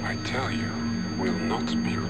I tell you will not be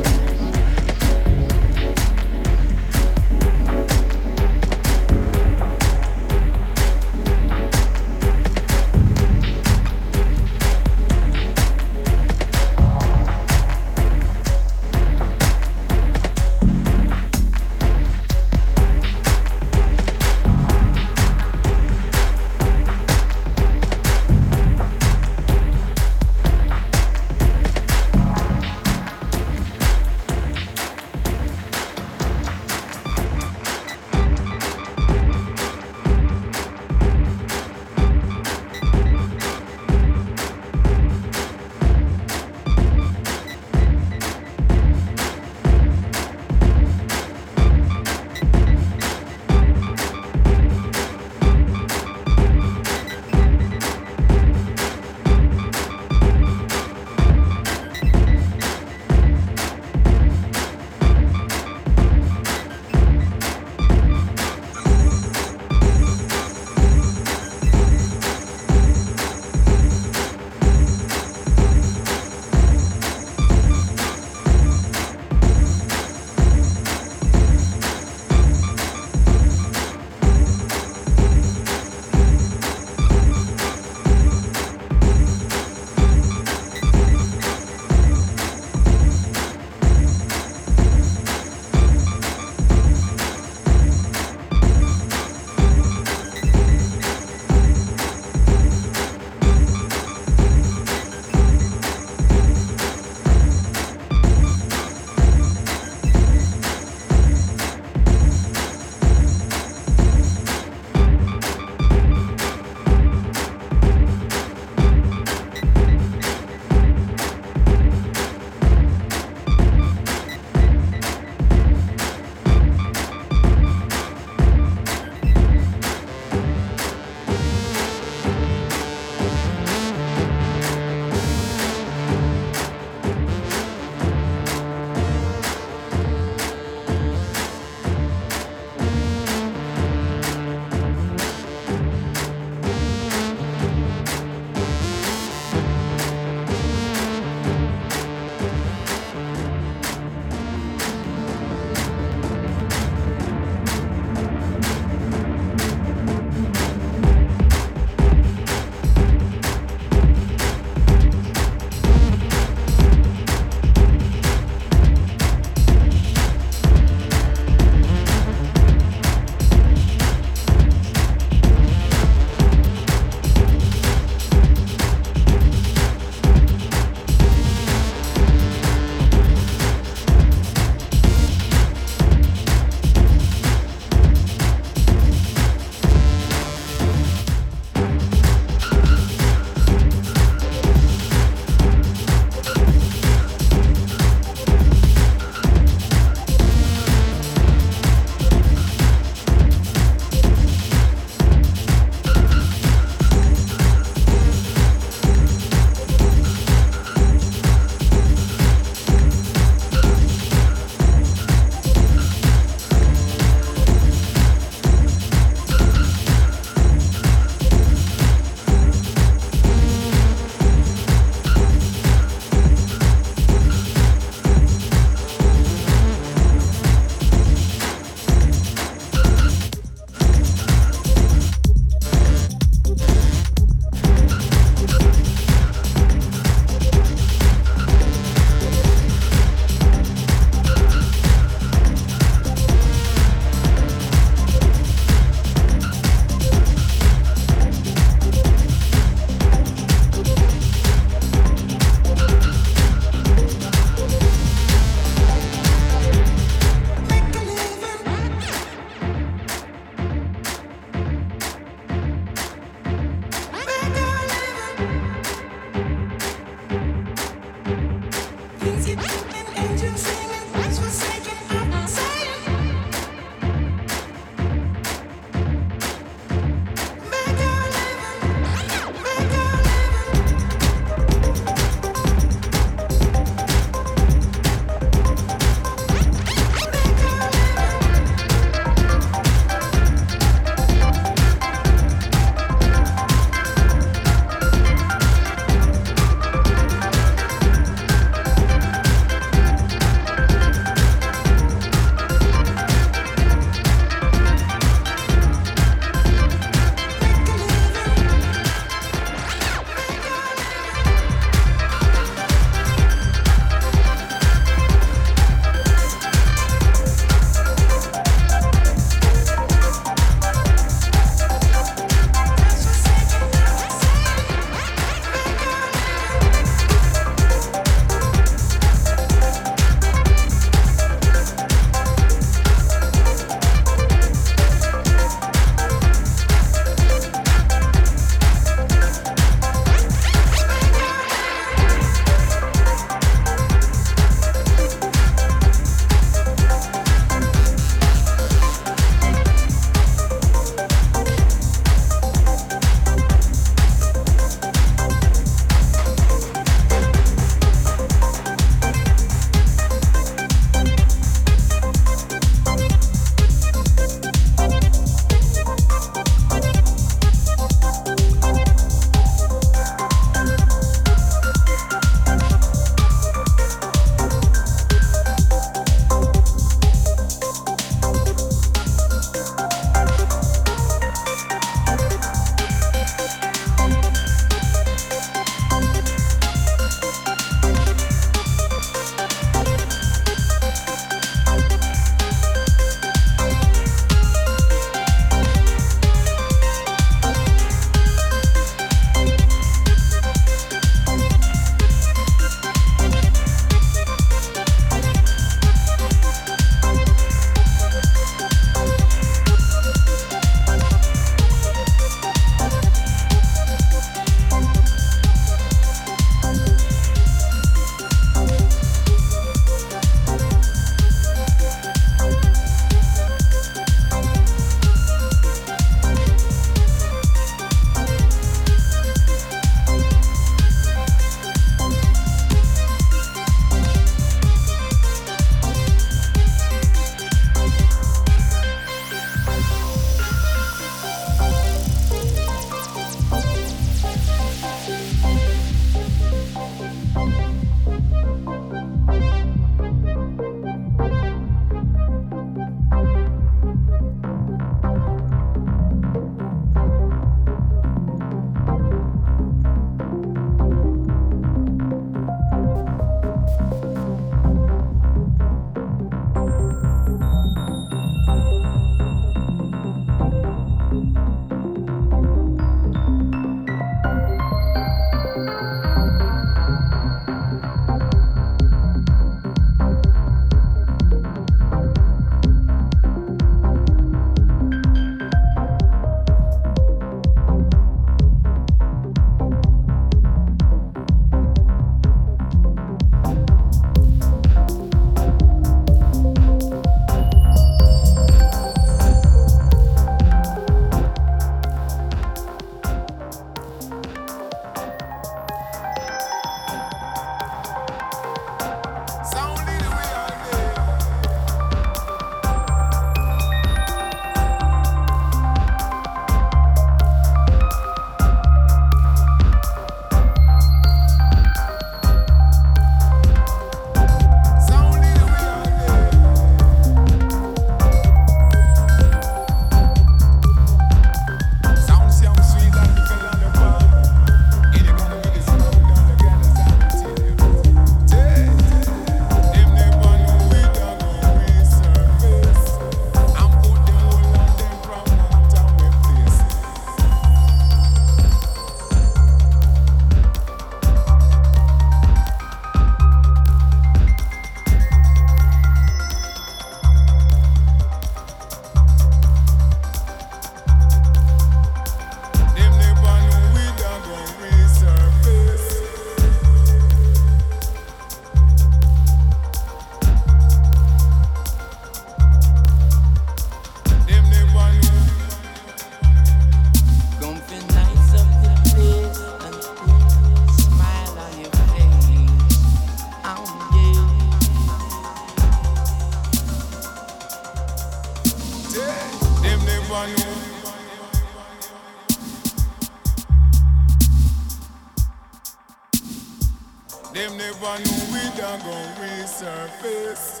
Resurface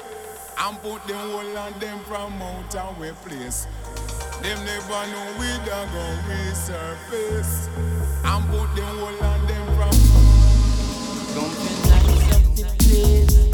and put them whole on them from out our place. Them never know we done go resurface and put them whole on them from. Nice of the place.